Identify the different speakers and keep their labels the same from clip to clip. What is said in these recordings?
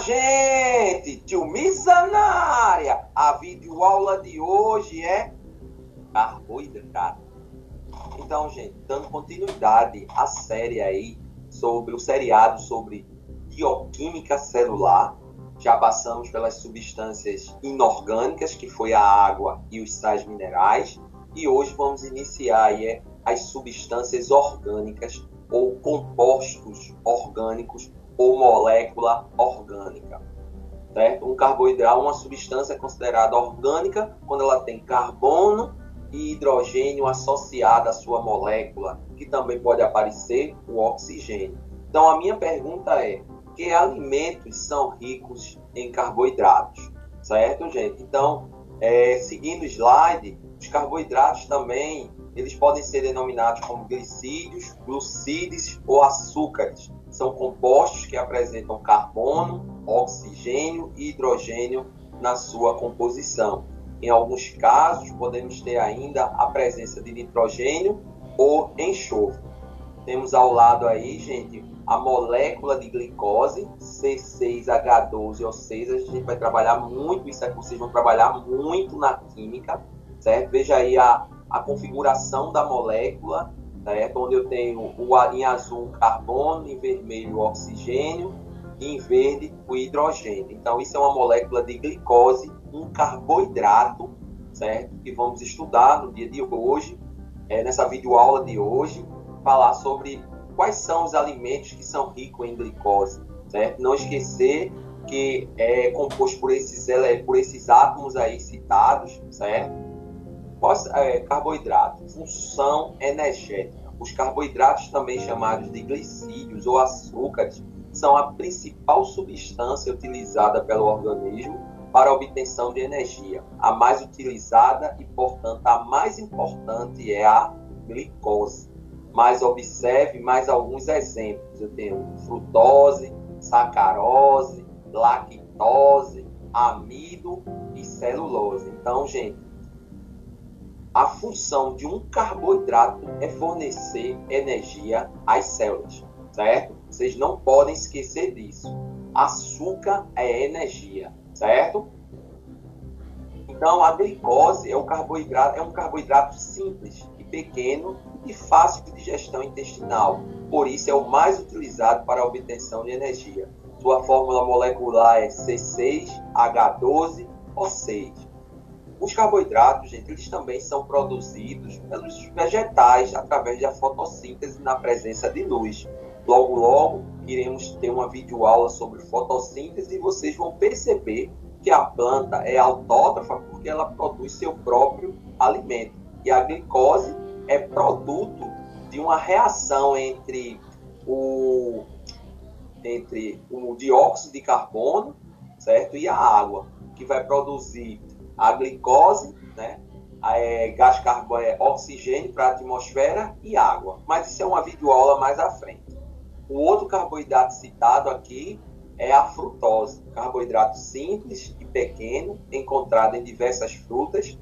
Speaker 1: gente! Tio Misa na área! A videoaula de hoje é carboidrato. Então, gente, dando continuidade à série aí sobre o seriado sobre bioquímica celular, já passamos pelas substâncias inorgânicas, que foi a água e os sais minerais, e hoje vamos iniciar aí é, as substâncias orgânicas ou compostos orgânicos ou molécula orgânica. Certo? Um carboidrato é uma substância considerada orgânica quando ela tem carbono e hidrogênio associado à sua molécula, que também pode aparecer o oxigênio. Então a minha pergunta é: que alimentos são ricos em carboidratos? Certo, gente? Então, é, seguindo o slide, os carboidratos também eles podem ser denominados como glicídios, glucídeos ou açúcares são compostos que apresentam carbono, oxigênio e hidrogênio na sua composição. Em alguns casos, podemos ter ainda a presença de nitrogênio ou enxofre. Temos ao lado aí, gente, a molécula de glicose, C6H12O6. A gente vai trabalhar muito isso aqui, vocês vão trabalhar muito na química, certo? Veja aí a, a configuração da molécula certo? onde eu tenho o, em azul o carbono, em vermelho o oxigênio e em verde o hidrogênio. Então, isso é uma molécula de glicose, um carboidrato, certo? Que vamos estudar no dia de hoje, é, nessa videoaula de hoje, falar sobre quais são os alimentos que são ricos em glicose, certo? Não esquecer que é composto por esses, por esses átomos aí citados, certo? É, carboidrato, função energética. Os carboidratos, também chamados de glicídios ou açúcares, são a principal substância utilizada pelo organismo para a obtenção de energia. A mais utilizada e, portanto, a mais importante é a glicose. Mas observe mais alguns exemplos. Eu tenho frutose, sacarose, lactose, amido e celulose. Então, gente, a função de um carboidrato é fornecer energia às células, certo? Vocês não podem esquecer disso. Açúcar é energia, certo? Então a glicose é um carboidrato, é um carboidrato simples e pequeno e fácil de digestão intestinal. Por isso é o mais utilizado para a obtenção de energia. Sua fórmula molecular é C6H12O6. Os carboidratos, gente, eles também são produzidos pelos vegetais através da fotossíntese na presença de luz. Logo, logo, iremos ter uma videoaula sobre fotossíntese e vocês vão perceber que a planta é autótrofa porque ela produz seu próprio alimento. E a glicose é produto de uma reação entre o, entre o dióxido de carbono certo? e a água, que vai produzir a glicose, né? É, gás carbônico, é, oxigênio para a atmosfera e água. Mas isso é uma videoaula mais à frente. O outro carboidrato citado aqui é a frutose, carboidrato simples e pequeno, encontrado em diversas frutas.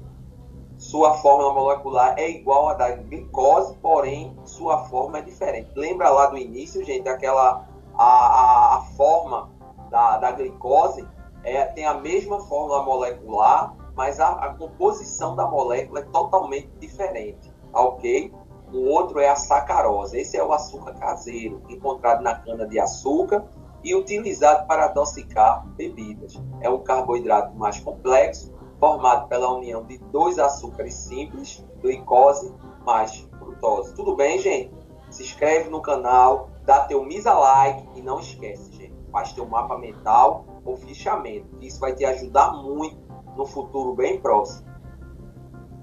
Speaker 1: Sua fórmula molecular é igual à da glicose, porém sua forma é diferente. Lembra lá do início, gente, aquela a, a, a forma da, da glicose é, tem a mesma fórmula molecular, mas a, a composição da molécula é totalmente diferente, ok? O outro é a sacarose. Esse é o açúcar caseiro, encontrado na cana-de-açúcar e utilizado para adocicar bebidas. É um carboidrato mais complexo, formado pela união de dois açúcares simples, glicose mais frutose. Tudo bem, gente? Se inscreve no canal, dá teu misa like e não esquece, gente, faz teu mapa mental ou fichamento. Isso vai te ajudar muito no futuro bem próximo.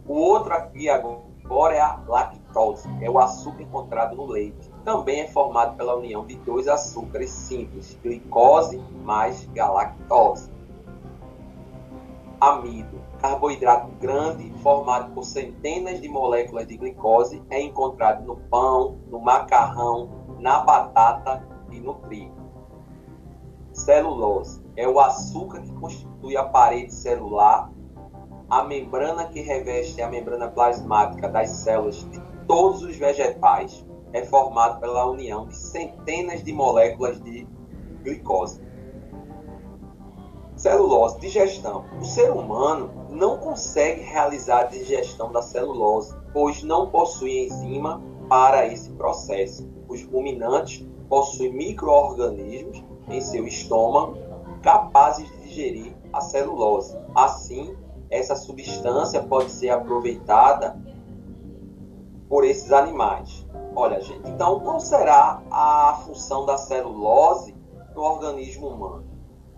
Speaker 1: O outro aqui agora é a lactose, é o açúcar encontrado no leite. Também é formado pela união de dois açúcares simples, glicose mais galactose. Amido, carboidrato grande formado por centenas de moléculas de glicose, é encontrado no pão, no macarrão, na batata e no trigo. Celulose, é o açúcar que constitui a parede celular, a membrana que reveste a membrana plasmática das células de todos os vegetais é formado pela união de centenas de moléculas de glicose. celulose, digestão. O ser humano não consegue realizar a digestão da celulose, pois não possui enzima para esse processo. Os ruminantes possuem micro-organismos em seu estômago capazes de digerir a celulose. Assim, essa substância pode ser aproveitada por esses animais. Olha, gente, então qual será a função da celulose no organismo humano?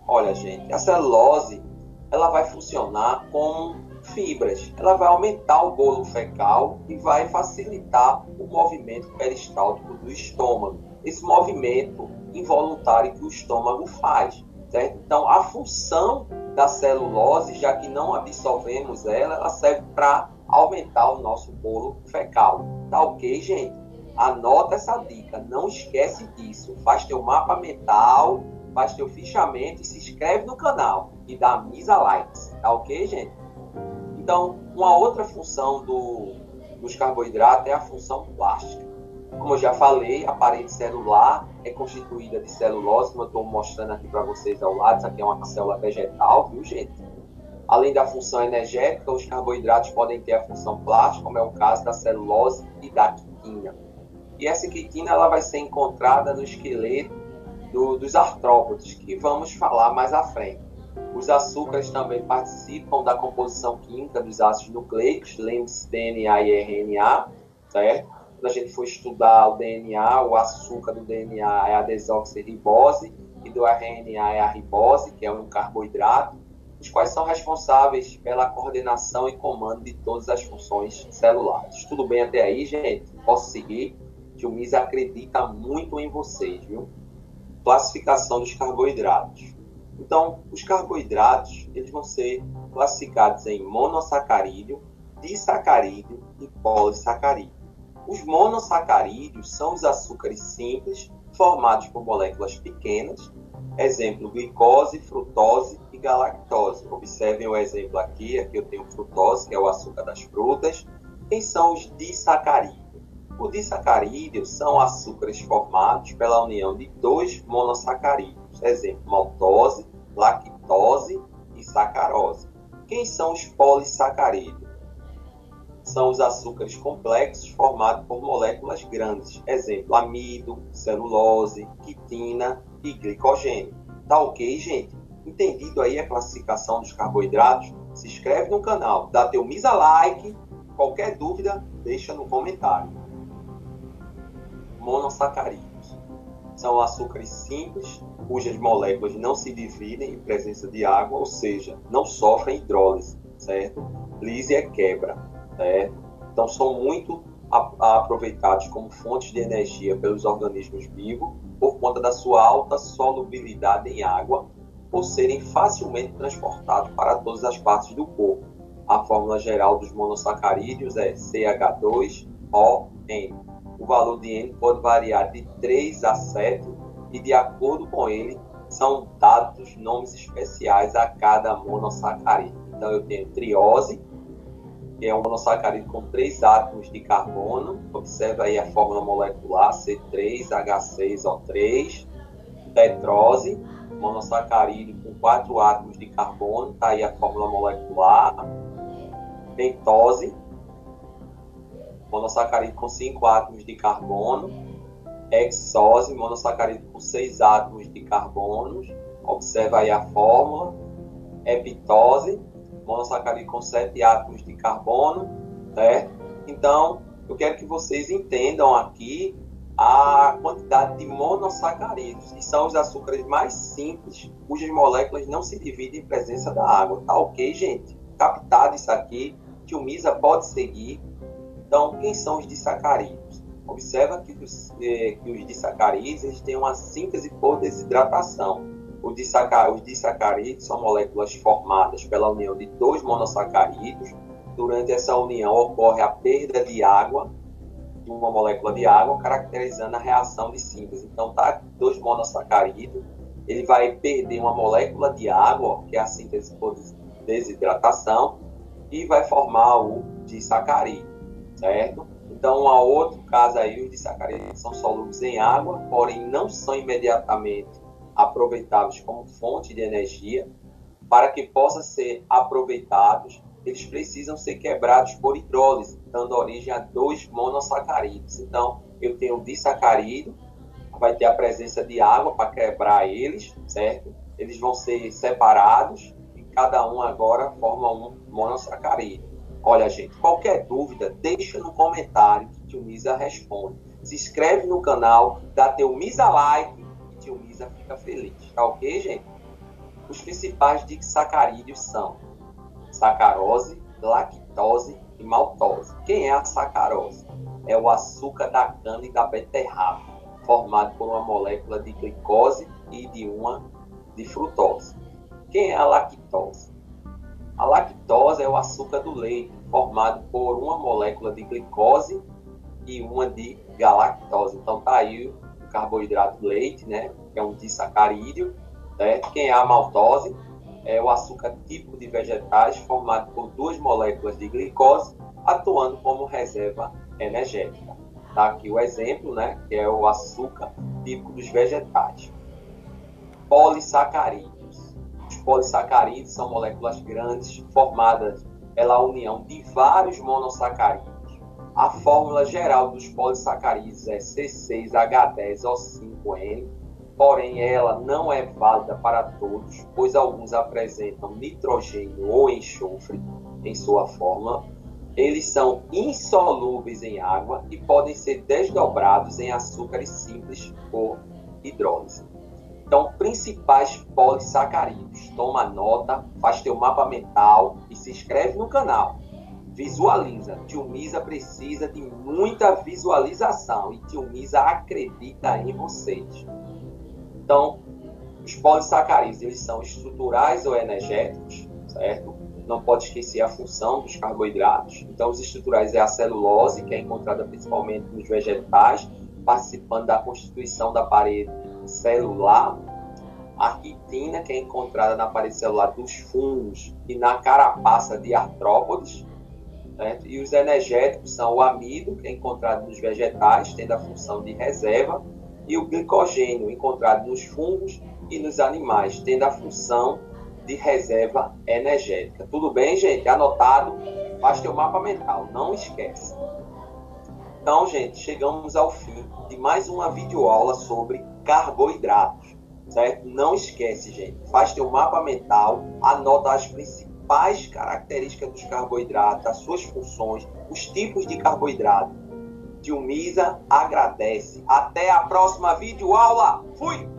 Speaker 1: Olha, gente, a celulose ela vai funcionar como fibras. Ela vai aumentar o bolo fecal e vai facilitar o movimento peristáltico do estômago. Esse movimento involuntário que o estômago faz. Certo? Então, a função da celulose, já que não absorvemos ela, ela serve para aumentar o nosso bolo fecal. Tá ok, gente? Anota essa dica, não esquece disso. Faz teu mapa mental, faz teu fichamento e se inscreve no canal e dá misa likes. Tá ok, gente? Então, uma outra função do, dos carboidratos é a função plástica. Como eu já falei, a parede celular é constituída de celulose, como eu estou mostrando aqui para vocês ao lado. Isso aqui é uma célula vegetal, viu, gente? Além da função energética, os carboidratos podem ter a função plástica, como é o caso da celulose e da quitina. E essa quitina ela vai ser encontrada no esqueleto do, dos artrópodes, que vamos falar mais à frente. Os açúcares também participam da composição química dos ácidos nucleicos, lembre-se DNA e RNA, certo? Quando a gente for estudar o DNA, o açúcar do DNA é a desoxirribose e do RNA é a ribose, que é um carboidrato, os quais são responsáveis pela coordenação e comando de todas as funções celulares. Tudo bem até aí, gente? Posso seguir? Que o MIS acredita muito em vocês, viu? Classificação dos carboidratos. Então, os carboidratos eles vão ser classificados em monossacarídeo, disacarídeo e polissacarídeo. Os monossacarídeos são os açúcares simples formados por moléculas pequenas, exemplo glicose, frutose e galactose. Observem o exemplo aqui, aqui eu tenho frutose, que é o açúcar das frutas. Quem são os disacarídeos? Os disacarídeos são açúcares formados pela união de dois monossacarídeos, exemplo maltose, lactose e sacarose. Quem são os polissacarídeos? São os açúcares complexos formados por moléculas grandes, exemplo, amido, celulose, quitina e glicogênio. Tá ok, gente? Entendido aí a classificação dos carboidratos? Se inscreve no canal, dá teu misa like, qualquer dúvida, deixa no comentário. Monossacarídeos são açúcares simples, cujas moléculas não se dividem em presença de água, ou seja, não sofrem hidrólise, certo? Lise é quebra né? Então, são muito aproveitados como fontes de energia pelos organismos vivos por conta da sua alta solubilidade em água, por serem facilmente transportados para todas as partes do corpo. A fórmula geral dos monossacarídeos é CH2ON. O valor de N pode variar de 3 a 7 e, de acordo com ele, são dados nomes especiais a cada monossacarídeo. Então, eu tenho triose, que é um monossacarídeo com três átomos de carbono. Observe aí a fórmula molecular C3H6O3. Tetrose, monossacarídeo com quatro átomos de carbono. Está aí a fórmula molecular. Pentose, monossacarídeo com cinco átomos de carbono. Hexose, monossacarídeo com seis átomos de carbono. Observe aí a fórmula. Epitose, monossacarídeo com sete átomos de carbono, certo? Então, eu quero que vocês entendam aqui a quantidade de monossacarídeos, que são os açúcares mais simples, cujas moléculas não se dividem em presença da água. Tá ok, gente? Captado isso aqui, que o MISA pode seguir. Então, quem são os disacarídeos? Observa que os, eh, que os disacarídeos eles têm uma síntese por desidratação. Os disacarídeos são moléculas formadas pela união de dois monossacarídeos. Durante essa união ocorre a perda de água, de uma molécula de água, caracterizando a reação de síntese. Então, tá dois monossacarídeos, ele vai perder uma molécula de água, que é a síntese por desidratação, e vai formar o disacarídeo, certo? Então, a outro caso aí, os disacarídeos são solúveis em água, porém não são imediatamente aproveitáveis como fonte de energia, para que possam ser aproveitados, eles precisam ser quebrados por hidrólise, dando origem a dois monossacarídeos. Então, eu tenho o disacarídeo, vai ter a presença de água para quebrar eles, certo? Eles vão ser separados e cada um agora forma um monossacarídeo. Olha, gente, qualquer dúvida, deixa no comentário que o Misa responde. Se inscreve no canal, dá teu Misa like Misa fica feliz. Tá ok, gente? Os principais disacarídeos são sacarose, lactose e maltose. Quem é a sacarose? É o açúcar da cana e da beterraba, formado por uma molécula de glicose e de uma de frutose. Quem é a lactose? A lactose é o açúcar do leite, formado por uma molécula de glicose e uma de galactose. Então tá aí carboidrato leite, né, que é um disacarídeo. Quem é a maltose? é o açúcar típico de vegetais formado por duas moléculas de glicose atuando como reserva energética. Tá aqui o exemplo, né, que é o açúcar típico dos vegetais. Polissacarídeos. Os polissacarídeos são moléculas grandes formadas pela união de vários monossacarídeos. A fórmula geral dos polissacarídeos é C6H10O5N porém ela não é válida para todos, pois alguns apresentam nitrogênio ou enxofre em sua fórmula. Eles são insolúveis em água e podem ser desdobrados em açúcares simples por hidrólise. Então, principais polissacarídeos. Toma nota, faz teu mapa mental e se inscreve no canal. Visualiza. Tio Misa precisa de muita visualização e Tio Misa acredita em vocês. Então, os polissacarídeos eles são estruturais ou energéticos, certo? Não pode esquecer a função dos carboidratos. Então, os estruturais é a celulose, que é encontrada principalmente nos vegetais, participando da constituição da parede celular. A quitina, que é encontrada na parede celular dos fungos e na carapaça de artrópodes. Certo? E os energéticos são o amido, que é encontrado nos vegetais, tendo a função de reserva e o glicogênio encontrado nos fungos e nos animais, tendo a função de reserva energética. Tudo bem, gente? Anotado? Faz teu mapa mental, não esquece. Então, gente, chegamos ao fim de mais uma videoaula sobre carboidratos, certo? Não esquece, gente. Faz teu mapa mental, anota as principais características dos carboidratos, as suas funções, os tipos de carboidrato Dilmisa agradece. Até a próxima videoaula. Fui!